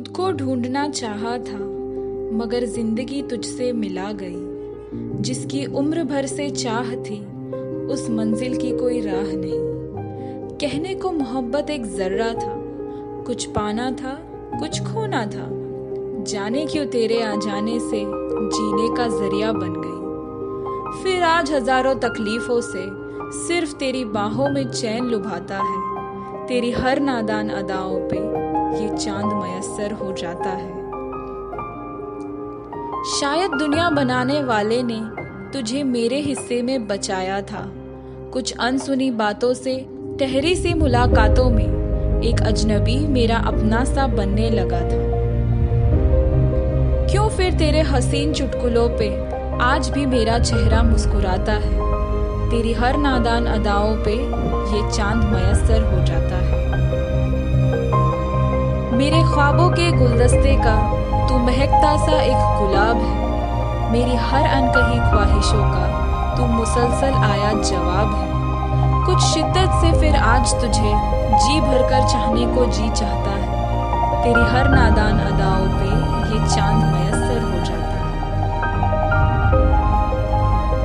ढूंढना चाहा था, मगर ज़िंदगी तुझसे मिला गई। जिसकी उम्र भर से चाह थी, उस मंजिल की कोई राह नहीं। कहने को मोहब्बत एक जर्रा था, कुछ पाना था, कुछ खोना था। जाने क्यों तेरे आ जाने से जीने का ज़रिया बन गई। फिर आज हज़ारों तकलीफों से सिर्फ़ तेरी बाहों में चैन लुभाता है, तेरी हर नादान अदाओं पे। ये चाँद मयसर हो जाता है। शायद दुनिया बनाने वाले ने तुझे मेरे हिस्से में बचाया था। कुछ अनसुनी बातों से, ठहरी सी मुलाकातों में एक अजनबी मेरा अपना सा बनने लगा था। क्यों फिर तेरे हसीन चुटकुलों पे आज भी मेरा चेहरा मुस्कुराता है? तेरी हर नादान अदाओं पे ये चाँद मयसर हो जाता है। मेरे ख्वाबों के गुलदस्ते का तू महकता सा एक गुलाब है। मेरी हर अनकही ख्वाहिशों का तू मुसलसल आया जवाब है। कुछ शिद्दत से फिर आज तुझे जी भरकर चाहने को जी चाहता है। तेरी हर नादान अदाओं पे ये चाँद मयसर हो जाता है।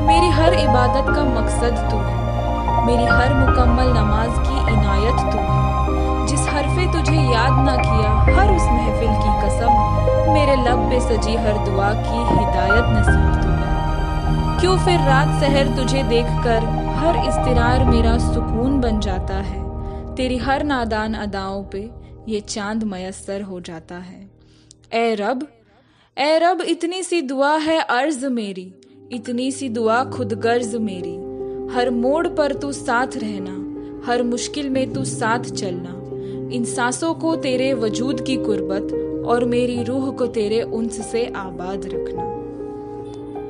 मेरी हर इबादत का मकसद तू है। मेरी हर मुकम्मल नमाज़ की इनायत तू है। जिस तुझे याद ना किया। हर उस महफिल की कसम, मेरे लब पे सजी हर दुआ की हिदायत नसीब तू है क्यों फिर रात सहर तुझे देखकर हर इस्तिरार मेरा सुकून बन जाता है? तेरी हर नादान अदाओं पे ये चाँद मयसर हो जाता है। ए रब ए रब, इतनी सी दुआ है अर्ज़ मेरी। इतनी सी दुआ खुद गर्ज मेरी। हर मोड़ पर तू साथ रहना, हर मुश्किल में तू साथ चलना। इन सांसों को तेरे वजूद की कुर्बत और मेरी रूह को तेरे उन्स से आबाद रखना।